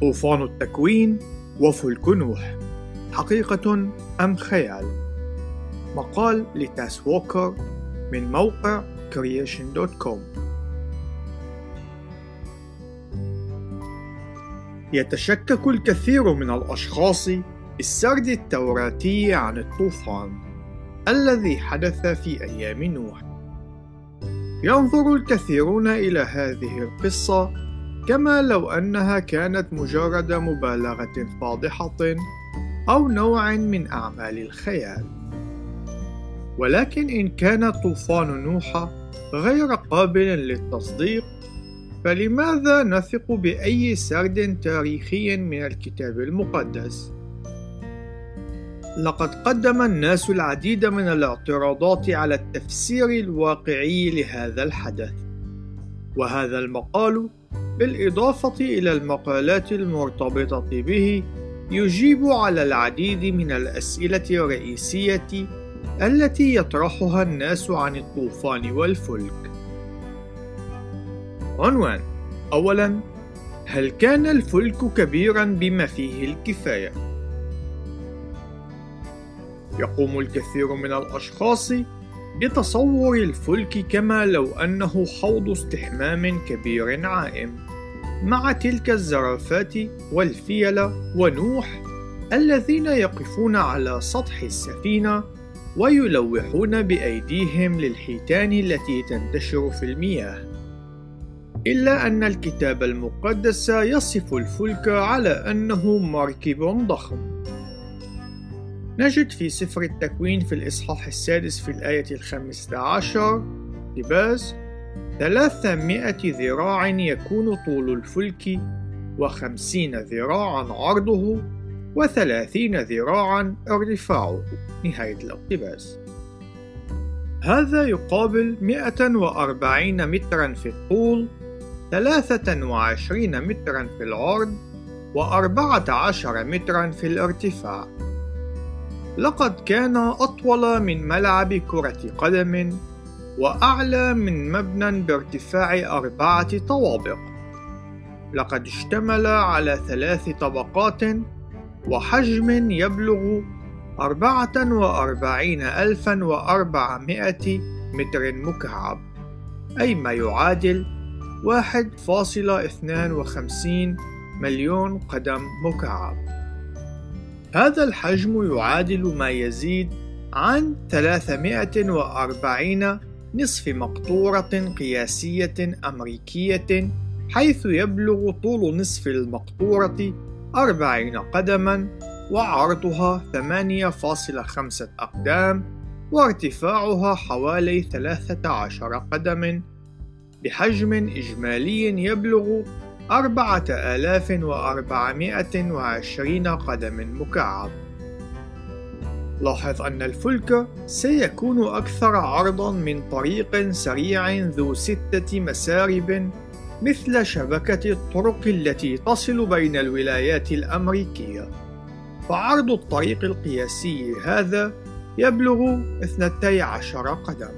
طوفان التكوين وفلك نوح حقيقة أم خيال؟ مقال لتاس ووكر من موقع creation.com يتشكك الكثير من الأشخاص بالسرد التوراتي عن الطوفان الذي حدث في أيام نوح ينظر الكثيرون إلى هذه القصة كما لو أنها كانت مجرد مبالغة فاضحة أو نوع من أعمال الخيال. ولكن إن كان طوفان نوح غير قابل للتصديق، فلماذا نثق بأي سرد تاريخي من الكتاب المقدس؟ لقد قدم الناس العديد من الاعتراضات على التفسير الواقعي لهذا الحدث، وهذا المقال بالإضافة إلى المقالات المرتبطة به يجيب على العديد من الأسئلة الرئيسية التي يطرحها الناس عن الطوفان والفلك. عنوان: أولاً، هل كان الفلك كبيراً بما فيه الكفاية؟ يقوم الكثير من الأشخاص بتصور الفلك كما لو أنه حوض استحمام كبير عائم. مع تلك الزرافات والفيلة ونوح الذين يقفون على سطح السفينة ويلوحون بأيديهم للحيتان التي تنتشر في المياه. إلا أن الكتاب المقدس يصف الفلك على أنه مركب ضخم. نجد في سفر التكوين في الإصحاح السادس في الآية الخامسة عشر لباس ثلاثمائة ذراع يكون طول الفلك وخمسين ذراعا عرضه وثلاثين ذراعا ارتفاعه. نهاية الاقتباس هذا يقابل 140 مترا في الطول 23 مترا في العرض و14 مترا في الارتفاع. لقد كان أطول من ملعب كرة قدم وأعلى من مبنى بارتفاع أربعة طوابق. لقد اشتمل على ثلاث طبقات وحجم يبلغ أربعة وأربعين ألفا وأربعمائة متر مكعب أي ما يعادل واحد فاصلة اثنان وخمسين مليون قدم مكعب. هذا الحجم يعادل ما يزيد عن 340 نصف مقطورة قياسية أمريكية حيث يبلغ طول نصف المقطورة أربعين قدما وعرضها 8.5 أقدام وارتفاعها حوالي 13 قدم بحجم إجمالي يبلغ أربعة آلاف وأربعمائة وعشرين قدم مكعب لاحظ أن الفلك سيكون أكثر عرضًا من طريق سريع ذو ستة مسارب مثل شبكة الطرق التي تصل بين الولايات الأمريكية. فعرض الطريق القياسي هذا يبلغ 12 قدم.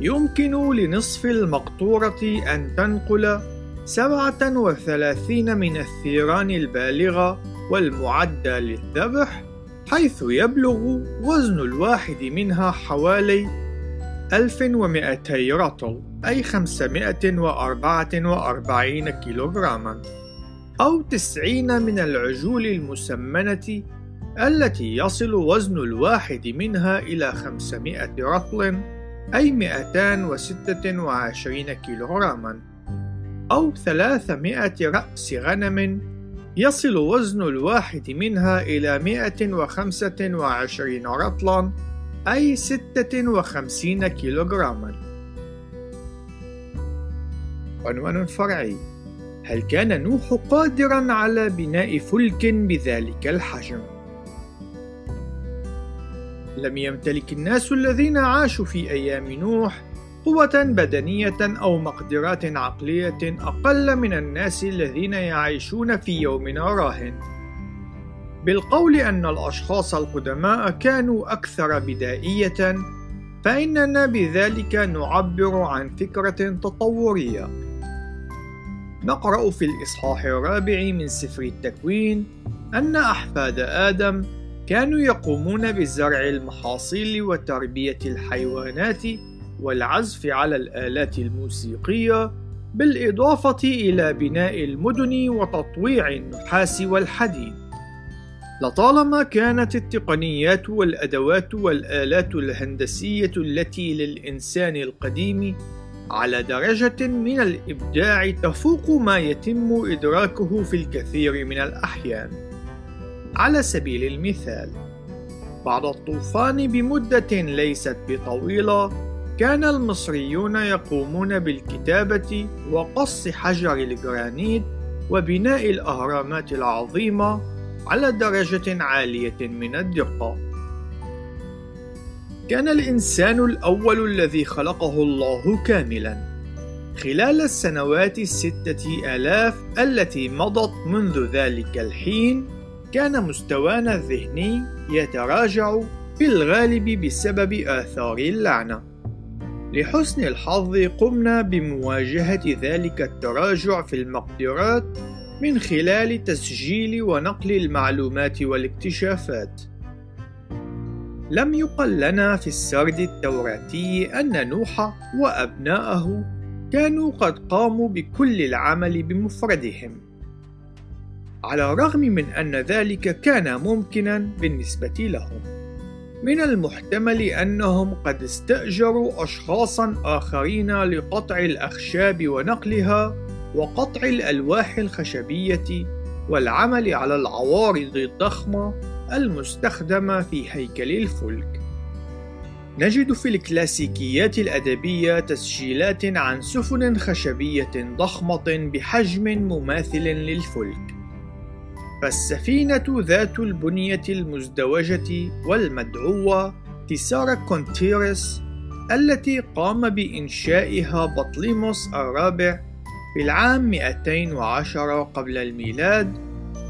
يمكن لنصف المقطورة أن تنقل 37 من الثيران البالغة والمعدة للذبح حيث يبلغ وزن الواحد منها حوالي 1200 رطل أي 544 كيلوغراما أو 90 من العجول المسمنة التي يصل وزن الواحد منها إلى 500 رطل أي 226 كيلوغراما. أو 300 رأس غنم يصل وزن الواحد منها إلى 125 رطلا أي 56 كيلوغراما عنوان فرعي هل كان نوح قادرا على بناء فلك بذلك الحجم؟ لم يمتلك الناس الذين عاشوا في أيام نوح قوة بدنية أو مقدرات عقلية أقل من الناس الذين يعيشون في يومنا راهن. بالقول أن الأشخاص القدماء كانوا أكثر بدائية، فإننا بذلك نعبر عن فكرة تطورية. نقرأ في الإصحاح الرابع من سفر التكوين أن أحفاد آدم كانوا يقومون بزرع المحاصيل وتربية الحيوانات والعزف على الآلات الموسيقية بالإضافة إلى بناء المدن وتطويع النحاس والحديد. لطالما كانت التقنيات والأدوات والآلات الهندسية التي للإنسان القديم على درجة من الإبداع تفوق ما يتم إدراكه في الكثير من الأحيان. على سبيل المثال، بعد الطوفان بمدة ليست بطويلة، كان المصريون يقومون بالكتابة وقص حجر الجرانيت وبناء الأهرامات العظيمة على درجة عالية من الدقة. كان الإنسان الأول الذي خلقه الله كاملا. خلال السنوات الستة آلاف التي مضت منذ ذلك الحين، كان مستوانا الذهني يتراجع في الغالب بسبب آثار اللعنة. لحسن الحظ قمنا بمواجهة ذلك التراجع في المقدرات من خلال تسجيل ونقل المعلومات والاكتشافات. لم يقل لنا في السرد التوراتي أن نوح وأبناءه كانوا قد قاموا بكل العمل بمفردهم. على الرغم من أن ذلك كان ممكنا بالنسبة لهم. من المحتمل أنهم قد استأجروا أشخاصًا آخرين لقطع الأخشاب ونقلها وقطع الألواح الخشبية والعمل على العوارض الضخمة المستخدمة في هيكل الفلك. نجد في الكلاسيكيات الأدبية تسجيلات عن سفن خشبية ضخمة بحجم مماثل للفلك. فالسفينة ذات البنية المزدوجة والمدعوة تيسارا كونتيرس التي قام بإنشائها بطليموس الرابع في العام 210 قبل الميلاد.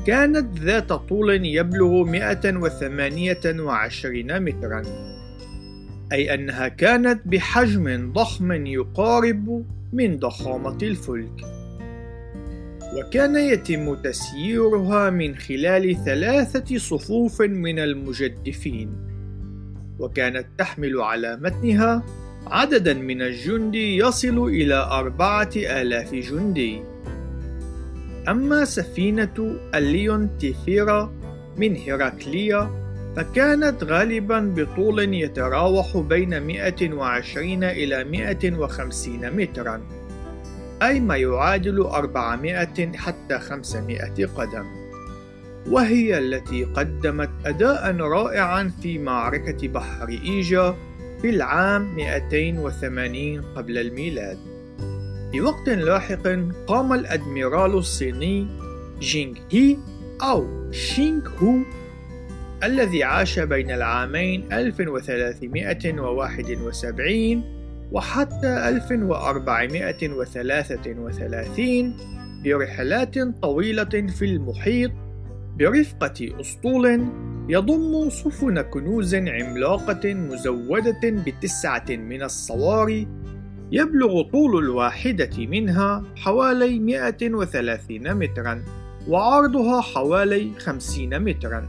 كانت ذات طول يبلغ 128 مترا أي أنها كانت بحجم ضخم يقارب من ضخامة الفلك. وكان يتم تسييرها من خلال ثلاثة صفوف من المجدفين. وكانت تحمل على متنها عددا من الجندي يصل إلى أربعة آلاف جندي. أما سفينة الليون تيفيرا من هيراكليا فكانت غالبا بطول يتراوح بين 120 إلى 150 مترا. أي ما يعادل 400 حتى 500 قدم وهي التي قدمت أداء رائعا في معركة بحر إيجا في العام 280 قبل الميلاد. في وقت لاحق قام الأدميرال الصيني جينغ هي أو شينغ هو الذي عاش بين العامين 1371 وحتى 1433 برحلات طويلة في المحيط برفقة أسطول يضم سفن كنوز عملاقة مزودة بتسعة من الصواري يبلغ طول الواحدة منها حوالي 130 مترا وعرضها حوالي 50 مترا.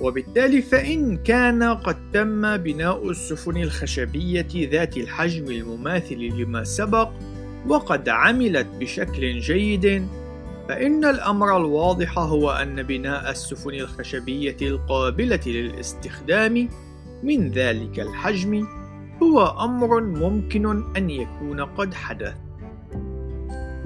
وبالتالي فإن كان قد تم بناء السفن الخشبية ذات الحجم المماثل لما سبق وقد عملت بشكل جيد فإن الأمر الواضح هو أن بناء السفن الخشبية القابلة للاستخدام من ذلك الحجم هو أمر ممكن أن يكون قد حدث.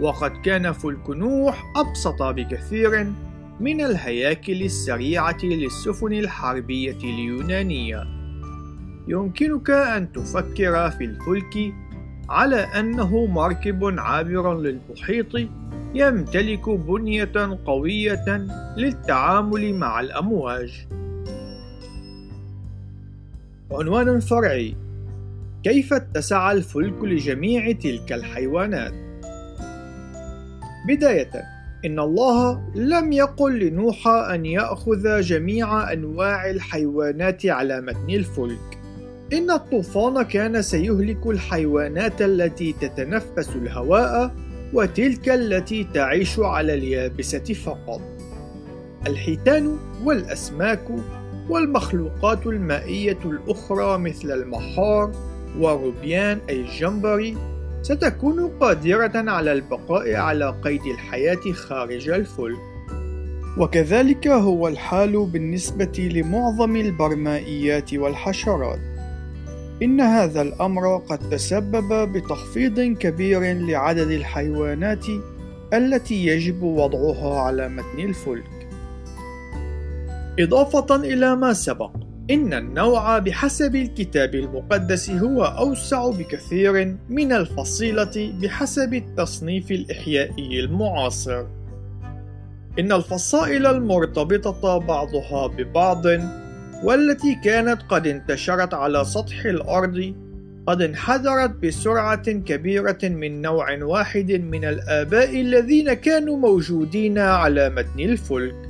وقد كان فلك نوح أبسط بكثير من الهياكل السريعة للسفن الحربية اليونانية. يمكنك أن تفكر في الفلك على أنه مركب عابر للمحيط يمتلك بنية قوية للتعامل مع الأمواج. عنوان فرعي كيف اتسع الفلك لجميع تلك الحيوانات؟ بداية إن الله لم يقل لنوح أن يأخذ جميع أنواع الحيوانات على متن الفلك. إن الطوفان كان سيهلك الحيوانات التي تتنفس الهواء وتلك التي تعيش على اليابسة فقط الحيتان والأسماك والمخلوقات المائية الأخرى مثل المحار والروبيان أي الجمبري ستكون قادرة على البقاء على قيد الحياة خارج الفلك. وكذلك هو الحال بالنسبة لمعظم البرمائيات والحشرات. إن هذا الأمر قد تسبب بتخفيض كبير لعدد الحيوانات التي يجب وضعها على متن الفلك. إضافة إلى ما سبق إن النوع بحسب الكتاب المقدس هو أوسع بكثير من الفصيلة بحسب التصنيف الإحيائي المعاصر. إن الفصائل المرتبطة بعضها ببعض والتي كانت قد انتشرت على سطح الأرض قد انحدرت بسرعة كبيرة من نوع واحد من الآباء الذين كانوا موجودين على متن الفلك.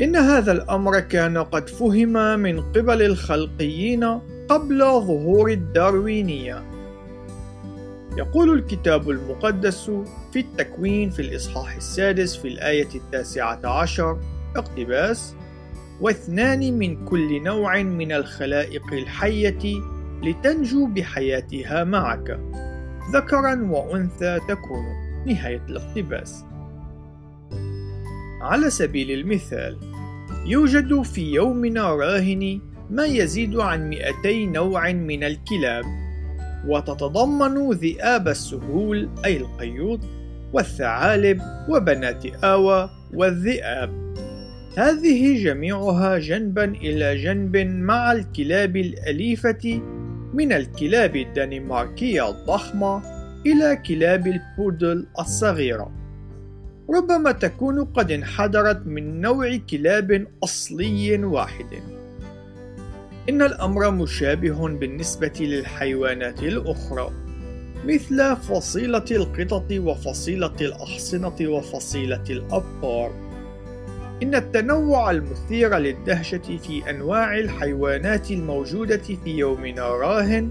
إن هذا الأمر كان قد فهم من قبل الخلقيين قبل ظهور الداروينية. يقول الكتاب المقدس في التكوين في الإصحاح السادس في الآية التاسعة عشر اقتباس: واثنان من كل نوع من الخلائق الحية لتنجو بحياتها معك. ذكرا وأنثى تكون. نهاية الاقتباس. على سبيل المثال يوجد في يومنا راهن ما يزيد عن 200 نوع من الكلاب وتتضمن ذئاب السهول أي القيود والثعالب وبنات آوى والذئاب. هذه جميعها جنبا إلى جنب مع الكلاب الأليفة من الكلاب الدنماركية الضخمة إلى كلاب البودل الصغيرة. ربما تكون قد انحدرت من نوع كلاب أصلي واحد. إن الأمر مشابه بالنسبة للحيوانات الأخرى، مثل فصيلة القطط وفصيلة الأحصنة وفصيلة الأبقار. إن التنوع المثير للدهشة في أنواع الحيوانات الموجودة في يومنا راهن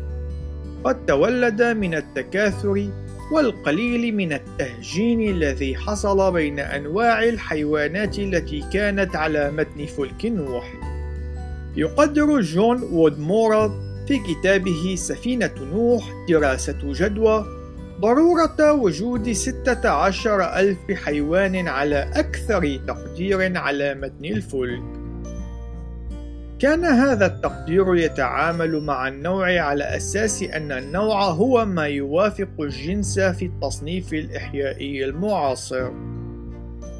قد تولد من التكاثر والقليل من التهجين الذي حصل بين أنواع الحيوانات التي كانت على متن فلك نوح. يقدر جون وودمورا في كتابه سفينة نوح دراسة جدوى ضرورة وجود 16 ألف حيوان على أكثر تقدير على متن الفلك. كان هذا التقدير يتعامل مع النوع على أساس أن النوع هو ما يوافق الجنس في التصنيف الإحيائي المعاصر.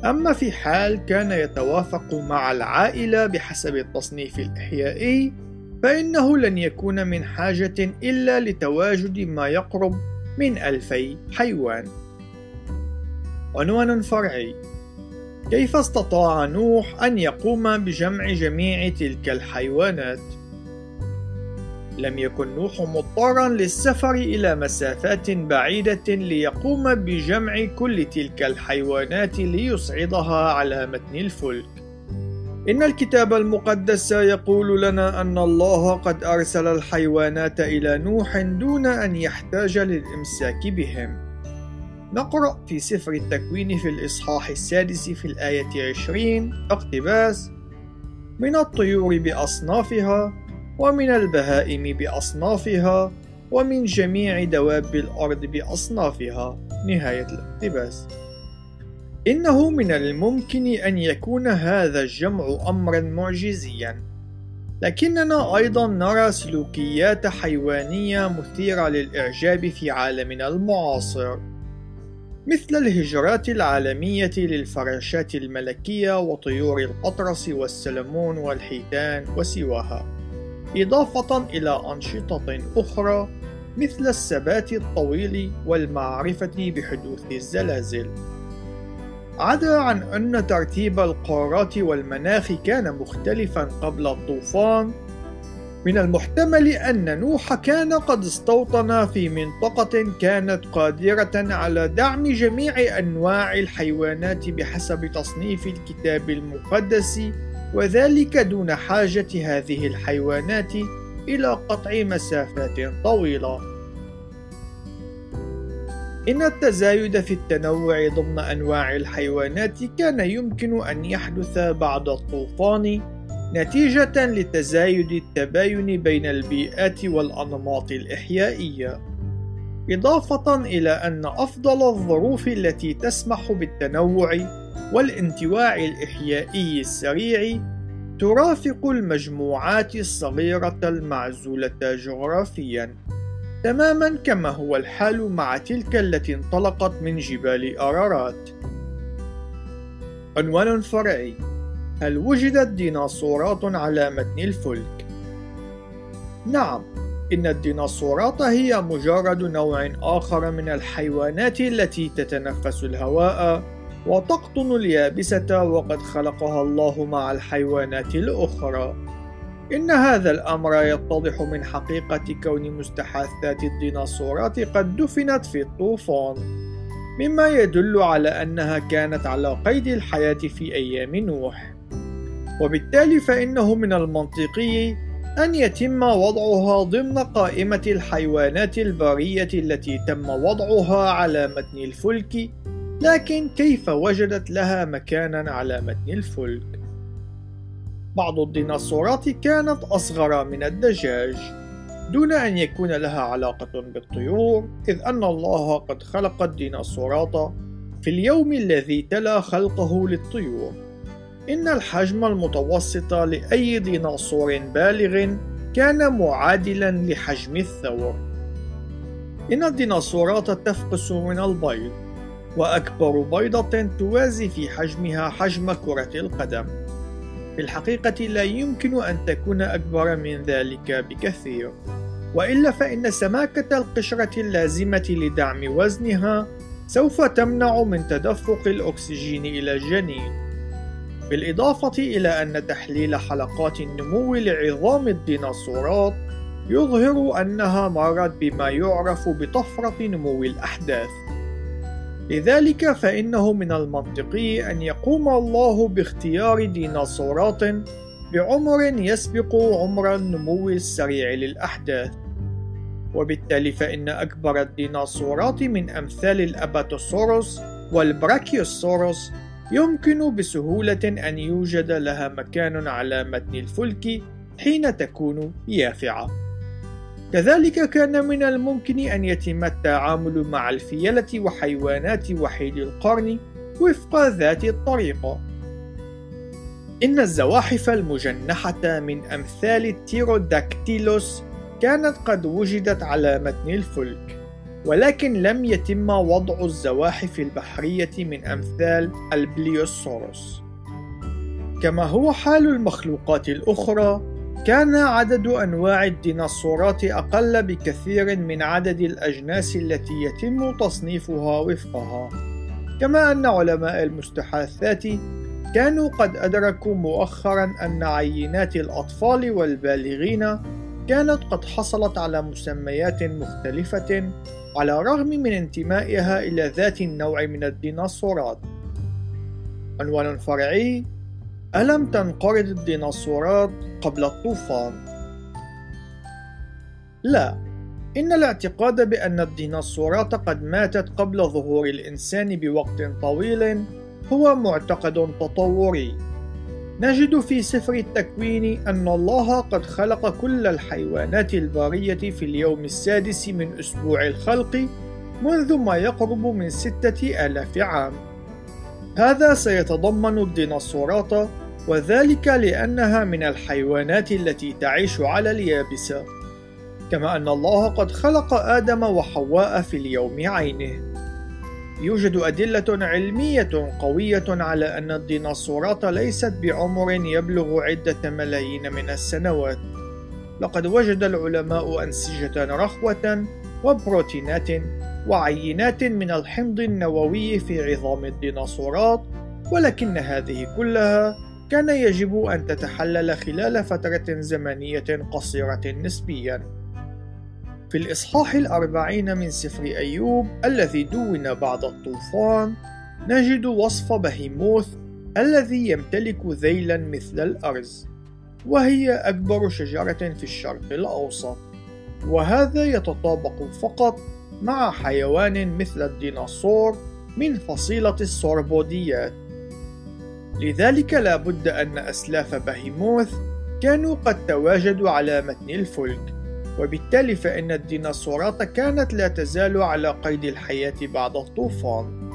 أما في حال كان يتوافق مع العائلة بحسب التصنيف الإحيائي، فإنه لن يكون من حاجة إلا لتواجد ما يقرب من ألفي حيوان. عنوان فرعي كيف استطاع نوح أن يقوم بجمع جميع تلك الحيوانات؟ لم يكن نوح مضطرا للسفر إلى مسافات بعيدة ليقوم بجمع كل تلك الحيوانات ليصعدها على متن الفلك. إن الكتاب المقدس يقول لنا أن الله قد أرسل الحيوانات إلى نوح دون أن يحتاج للإمساك بهم. نقرأ في سفر التكوين في الإصحاح السادس في الآية عشرين اقتباس من الطيور بأصنافها ومن البهائم بأصنافها ومن جميع دواب الأرض بأصنافها. نهاية الاقتباس. إنه من الممكن أن يكون هذا الجمع أمرا معجزيا. لكننا أيضا نرى سلوكيات حيوانية مثيرة للإعجاب في عالمنا المعاصر. مثل الهجرات العالمية للفراشات الملكية وطيور القطرس والسلمون والحيتان وسواها، إضافة إلى أنشطة أخرى مثل الثبات الطويل والمعرفة بحدوث الزلازل. عدا عن أن ترتيب القارات والمناخ كان مختلفا قبل الطوفان من المحتمل أن نوح كان قد استوطن في منطقة كانت قادرة على دعم جميع أنواع الحيوانات بحسب تصنيف الكتاب المقدس وذلك دون حاجة هذه الحيوانات إلى قطع مسافات طويلة. إن التزايد في التنوع ضمن أنواع الحيوانات كان يمكن أن يحدث بعد الطوفان نتيجة لتزايد التباين بين البيئات والأنماط الإحيائية، إضافة إلى أن أفضل الظروف التي تسمح بالتنوع والانتواع الإحيائي السريع ترافق المجموعات الصغيرة المعزولة جغرافيًا، تمامًا كما هو الحال مع تلك التي انطلقت من جبال أرارات. عنوان فرعي. هل وجدت ديناصورات على متن الفلك؟ نعم، إن الديناصورات هي مجرد نوع آخر من الحيوانات التي تتنفس الهواء وتقطن اليابسة وقد خلقها الله مع الحيوانات الأخرى. إن هذا الأمر يتضح من حقيقة كون مستحاثات الديناصورات قد دفنت في الطوفان، مما يدل على أنها كانت على قيد الحياة في أيام نوح. وبالتالي فإنه من المنطقي أن يتم وضعها ضمن قائمة الحيوانات البرية التي تم وضعها على متن الفلك، لكن كيف وجدت لها مكانا على متن الفلك؟ بعض الديناصورات كانت أصغر من الدجاج، دون أن يكون لها علاقة بالطيور، إذ أن الله قد خلق الديناصورات في اليوم الذي تلا خلقه للطيور. إن الحجم المتوسط لأي ديناصور بالغ كان معادلا لحجم الثور. إن الديناصورات تفقس من البيض، وأكبر بيضة توازي في حجمها حجم كرة القدم. في الحقيقة لا يمكن أن تكون أكبر من ذلك بكثير، وإلا فإن سماكة القشرة اللازمة لدعم وزنها سوف تمنع من تدفق الأكسجين إلى الجنين. بالإضافة إلى أن تحليل حلقات النمو لعظام الديناصورات يظهر أنها مرت بما يعرف بطفرة نمو الأحداث. لذلك فإنه من المنطقي أن يقوم الله باختيار ديناصورات بعمر يسبق عمر النمو السريع للأحداث. وبالتالي فإن أكبر الديناصورات من أمثال الأباتوسوروس والبراكيوسوروس يمكن بسهولة أن يوجد لها مكان على متن الفلك حين تكون يافعة. كذلك كان من الممكن أن يتم التعامل مع الفيلة وحيوانات وحيد القرن وفق ذات الطريقة. إن الزواحف المجنحة من أمثال التيروداكتيلوس كانت قد وجدت على متن الفلك. ولكن لم يتم وضع الزواحف البحرية من أمثال البليوسوروس كما هو حال المخلوقات الأخرى كان عدد أنواع الديناصورات أقل بكثير من عدد الأجناس التي يتم تصنيفها وفقها. كما أن علماء المستحاثات كانوا قد أدركوا مؤخرا أن عينات الأطفال والبالغين كانت قد حصلت على مسميات مختلفة على الرغم من انتمائها إلى ذات النوع من الديناصورات. عنوان فرعي: ألم تنقرض الديناصورات قبل الطوفان؟ لا، إن الاعتقاد بأن الديناصورات قد ماتت قبل ظهور الإنسان بوقت طويل هو معتقد تطوري نجد في سفر التكوين أن الله قد خلق كل الحيوانات البرية في اليوم السادس من أسبوع الخلق منذ ما يقرب من ستة آلاف عام. هذا سيتضمن الديناصورات وذلك لأنها من الحيوانات التي تعيش على اليابسة. كما أن الله قد خلق آدم وحواء في اليوم عينه. يوجد أدلة علمية قوية على أن الديناصورات ليست بعمر يبلغ عدة ملايين من السنوات. لقد وجد العلماء أنسجة رخوة وبروتينات وعينات من الحمض النووي في عظام الديناصورات، ولكن هذه كلها كان يجب أن تتحلل خلال فترة زمنية قصيرة نسبيًا. في الإصحاح الأربعين من سفر أيوب الذي دون بعد الطوفان نجد وصف بهيموث الذي يمتلك ذيلا مثل الأرز وهي أكبر شجرة في الشرق الأوسط. وهذا يتطابق فقط مع حيوان مثل الديناصور من فصيلة السوربوديات. لذلك لا بد أن أسلاف بهيموث كانوا قد تواجدوا على متن الفلك. وبالتالي فإن الديناصورات كانت لا تزال على قيد الحياة بعد الطوفان.